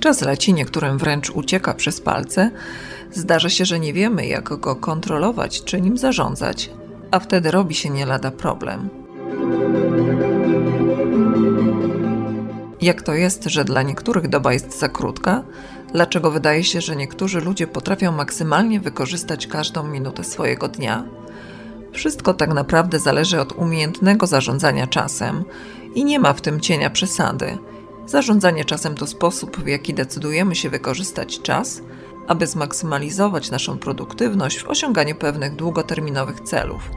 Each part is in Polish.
Czas leci, niektórym wręcz ucieka przez palce. Zdarza się, że nie wiemy, jak go kontrolować czy nim zarządzać, a wtedy robi się nie lada problem. Jak to jest, że dla niektórych doba jest za krótka? Dlaczego wydaje się, że niektórzy ludzie potrafią maksymalnie wykorzystać każdą minutę swojego dnia? Wszystko tak naprawdę zależy od umiejętnego zarządzania czasem i nie ma w tym cienia przesady. Zarządzanie czasem to sposób, w jaki decydujemy się wykorzystać czas, aby zmaksymalizować naszą produktywność w osiąganiu pewnych długoterminowych celów.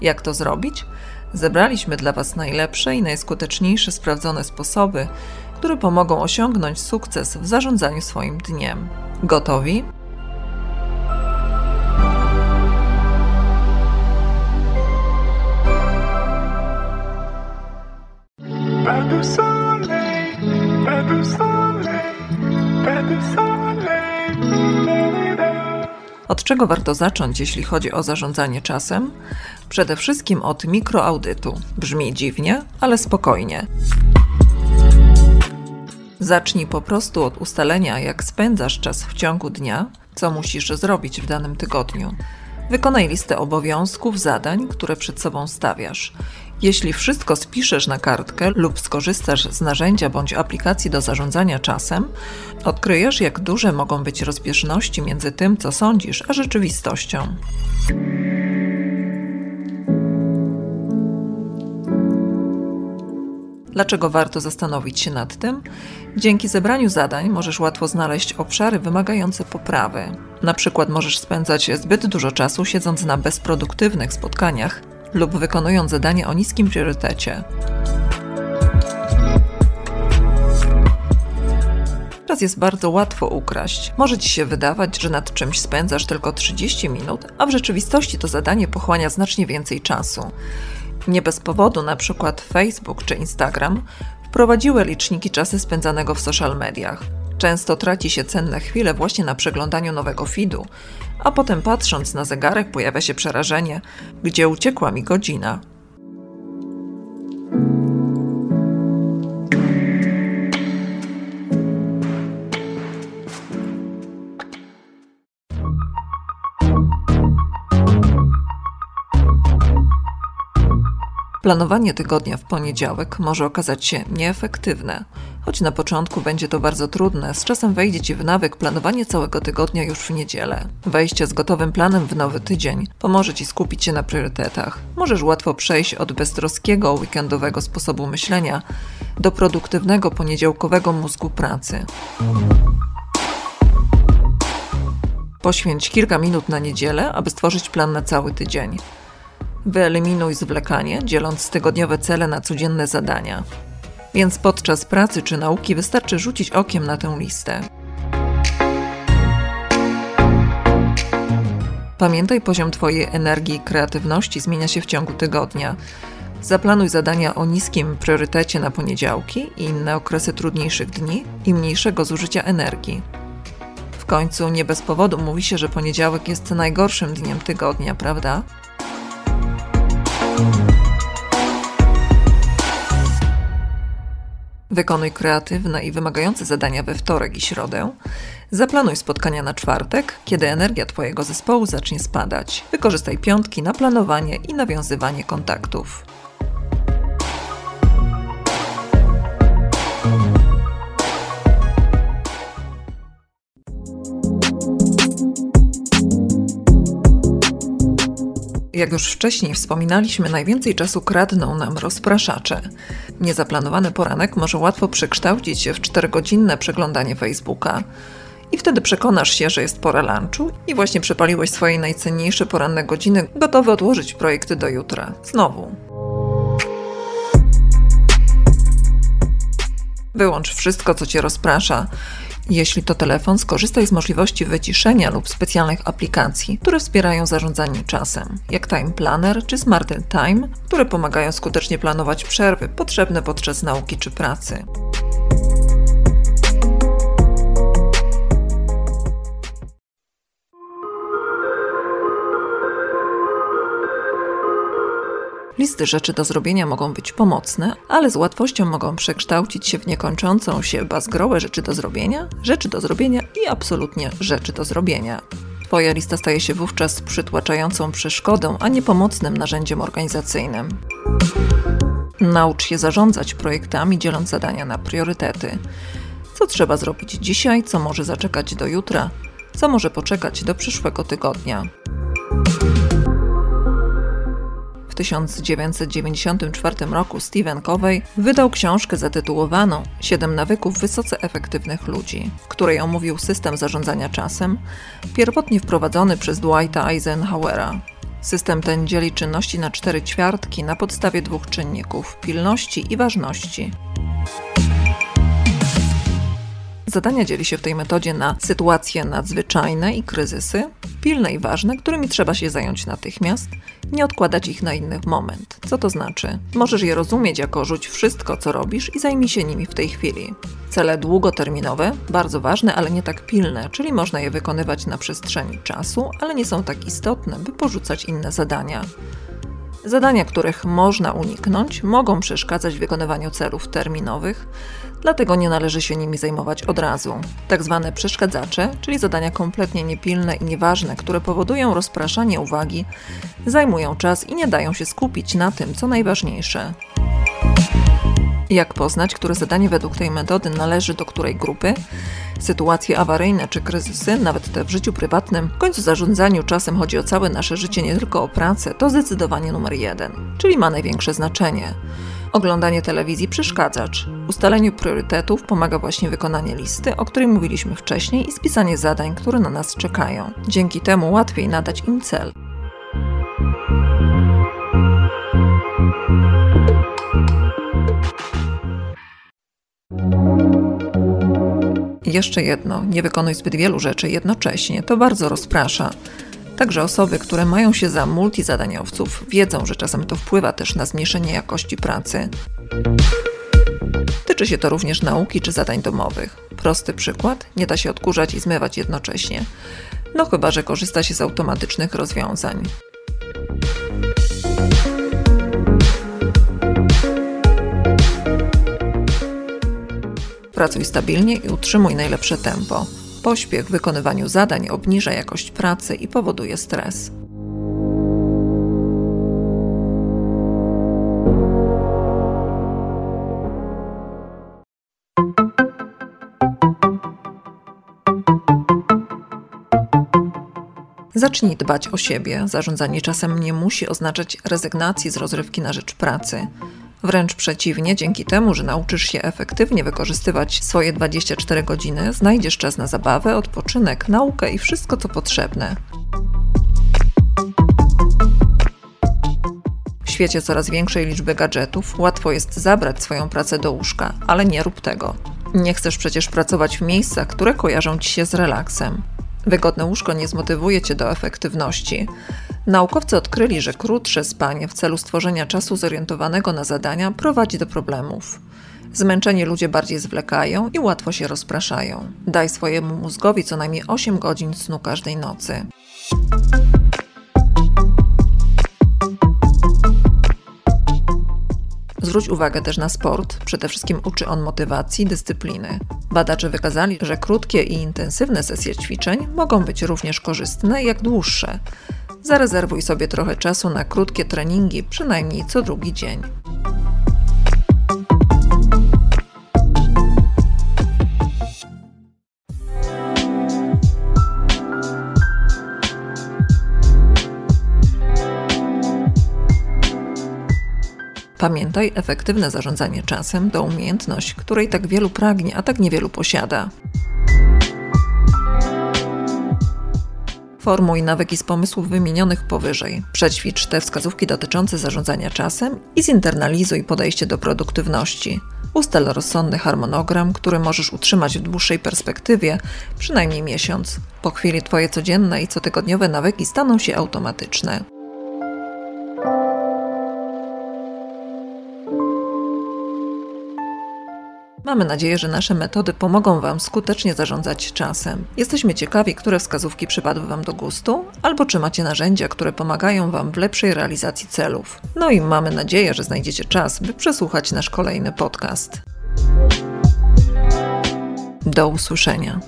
Jak to zrobić? Zebraliśmy dla Was najlepsze i najskuteczniejsze sprawdzone sposoby, które pomogą osiągnąć sukces w zarządzaniu swoim dniem. Gotowi? Od czego warto zacząć, jeśli chodzi o zarządzanie czasem? Przede wszystkim od mikroaudytu. Brzmi dziwnie, ale spokojnie. Zacznij po prostu od ustalenia, jak spędzasz czas w ciągu dnia, co musisz zrobić w danym tygodniu. Wykonaj listę obowiązków, zadań, które przed sobą stawiasz. Jeśli wszystko spiszesz na kartkę lub skorzystasz z narzędzia bądź aplikacji do zarządzania czasem, odkryjesz, jak duże mogą być rozbieżności między tym, co sądzisz, a rzeczywistością. Dlaczego warto zastanowić się nad tym? Dzięki zebraniu zadań możesz łatwo znaleźć obszary wymagające poprawy. Na przykład możesz spędzać zbyt dużo czasu siedząc na bezproduktywnych spotkaniach lub wykonując zadanie o niskim priorytecie. Czas jest bardzo łatwo ukraść. Może ci się wydawać, że nad czymś spędzasz tylko 30 minut, a w rzeczywistości to zadanie pochłania znacznie więcej czasu. Nie bez powodu na przykład Facebook czy Instagram wprowadziły liczniki czasu spędzanego w social mediach. Często traci się cenne chwile właśnie na przeglądaniu nowego feedu, a potem patrząc na zegarek pojawia się przerażenie, gdzie uciekła mi godzina. Planowanie tygodnia w poniedziałek może okazać się nieefektywne. Choć na początku będzie to bardzo trudne, z czasem wejdzie Ci w nawyk planowanie całego tygodnia już w niedzielę. Wejście z gotowym planem w nowy tydzień pomoże Ci skupić się na priorytetach. Możesz łatwo przejść od beztroskiego, weekendowego sposobu myślenia do produktywnego, poniedziałkowego mózgu pracy. Poświęć kilka minut na niedzielę, aby stworzyć plan na cały tydzień. Wyeliminuj zwlekanie, dzieląc tygodniowe cele na codzienne zadania. Więc podczas pracy czy nauki wystarczy rzucić okiem na tę listę. Pamiętaj, poziom Twojej energii i kreatywności zmienia się w ciągu tygodnia. Zaplanuj zadania o niskim priorytecie na poniedziałki i inne okresy trudniejszych dni i mniejszego zużycia energii. W końcu nie bez powodu mówi się, że poniedziałek jest najgorszym dniem tygodnia, prawda? Wykonuj kreatywne i wymagające zadania we wtorek i środę. Zaplanuj spotkania na czwartek, kiedy energia Twojego zespołu zacznie spadać. Wykorzystaj piątki na planowanie i nawiązywanie kontaktów. Jak już wcześniej wspominaliśmy, najwięcej czasu kradną nam rozpraszacze. Niezaplanowany poranek może łatwo przekształcić się w 4-godzinne przeglądanie Facebooka. I wtedy przekonasz się, że jest pora lunchu i właśnie przepaliłeś swoje najcenniejsze poranne godziny, gotowy odłożyć projekty do jutra. Znowu. Wyłącz wszystko, co cię rozprasza jeśli to telefon, skorzystaj z możliwości wyciszenia lub specjalnych aplikacji, które wspierają zarządzanie czasem, jak Time Planner czy Smarter Time, które pomagają skutecznie planować przerwy potrzebne podczas nauki czy pracy. Listy rzeczy do zrobienia mogą być pomocne, ale z łatwością mogą przekształcić się w niekończącą się bazgrołę rzeczy do zrobienia, rzeczy do zrobienia i absolutnie rzeczy do zrobienia. Twoja lista staje się wówczas przytłaczającą przeszkodą, a nie pomocnym narzędziem organizacyjnym. Naucz się zarządzać projektami, dzieląc zadania na priorytety. Co trzeba zrobić dzisiaj, co może zaczekać do jutra, co może poczekać do przyszłego tygodnia. W 1994 roku Stephen Covey wydał książkę zatytułowaną Siedem nawyków wysoce efektywnych ludzi, w której omówił system zarządzania czasem, pierwotnie wprowadzony przez Dwighta Eisenhowera. System ten dzieli czynności na cztery ćwiartki na podstawie dwóch czynników pilności i ważności. Zadania dzieli się w tej metodzie na sytuacje nadzwyczajne i kryzysy, pilne i ważne, którymi trzeba się zająć natychmiast, nie odkładać ich na inny moment. Co to znaczy? Możesz je rozumieć jako rzuć wszystko, co robisz i zajmij się nimi w tej chwili. Cele długoterminowe, bardzo ważne, ale nie tak pilne, czyli można je wykonywać na przestrzeni czasu, ale nie są tak istotne, by porzucać inne zadania. Zadania, których można uniknąć, mogą przeszkadzać w wykonywaniu celów terminowych, dlatego nie należy się nimi zajmować od razu. Tak zwane przeszkadzacze, czyli zadania kompletnie niepilne i nieważne, które powodują rozpraszanie uwagi, zajmują czas i nie dają się skupić na tym, co najważniejsze. Jak poznać, które zadanie według tej metody należy do której grupy? Sytuacje awaryjne czy kryzysy, nawet te w życiu prywatnym, w końcu zarządzaniu czasem chodzi o całe nasze życie, nie tylko o pracę, to zdecydowanie numer jeden, czyli ma największe znaczenie. Oglądanie telewizji przeszkadzacz. Ustaleniu priorytetów pomaga właśnie wykonanie listy, o której mówiliśmy wcześniej, i spisanie zadań, które na nas czekają. Dzięki temu łatwiej nadać im cel. Jeszcze jedno, nie wykonuj zbyt wielu rzeczy jednocześnie, to bardzo rozprasza. Także osoby, które mają się za multizadaniowców, wiedzą, że czasem to wpływa też na zmniejszenie jakości pracy. Tyczy się to również nauki czy zadań domowych. Prosty przykład: nie da się odkurzać i zmywać jednocześnie. No chyba, że korzysta się z automatycznych rozwiązań. Pracuj stabilnie i utrzymuj najlepsze tempo. Pośpiech w wykonywaniu zadań obniża jakość pracy i powoduje stres. Zacznij dbać o siebie. Zarządzanie czasem nie musi oznaczać rezygnacji z rozrywki na rzecz pracy. Wręcz przeciwnie, dzięki temu, że nauczysz się efektywnie wykorzystywać swoje 24 godziny, znajdziesz czas na zabawę, odpoczynek, naukę i wszystko, co potrzebne. W świecie coraz większej liczby gadżetów łatwo jest zabrać swoją pracę do łóżka, ale nie rób tego. Nie chcesz przecież pracować w miejscach, które kojarzą ci się z relaksem. Wygodne łóżko nie zmotywuje cię do efektywności. Naukowcy odkryli, że krótsze spanie w celu stworzenia czasu zorientowanego na zadania prowadzi do problemów. Zmęczeni ludzie bardziej zwlekają i łatwo się rozpraszają. Daj swojemu mózgowi co najmniej 8 godzin snu każdej nocy. Zwróć uwagę też na sport. Przede wszystkim uczy on motywacji, dyscypliny. Badacze wykazali, że krótkie i intensywne sesje ćwiczeń mogą być również korzystne jak dłuższe. Zarezerwuj sobie trochę czasu na krótkie treningi, przynajmniej co drugi dzień. Pamiętaj, efektywne zarządzanie czasem to umiejętność, której tak wielu pragnie, a tak niewielu posiada. Formuj nawyki z pomysłów wymienionych powyżej. Przećwicz te wskazówki dotyczące zarządzania czasem i zinternalizuj podejście do produktywności. Ustal rozsądny harmonogram, który możesz utrzymać w dłuższej perspektywie, przynajmniej miesiąc. Po chwili Twoje codzienne i cotygodniowe nawyki staną się automatyczne. Mamy nadzieję, że nasze metody pomogą Wam skutecznie zarządzać czasem. Jesteśmy ciekawi, które wskazówki przypadły Wam do gustu, albo czy macie narzędzia, które pomagają Wam w lepszej realizacji celów. No i mamy nadzieję, że znajdziecie czas, by przesłuchać nasz kolejny podcast. Do usłyszenia.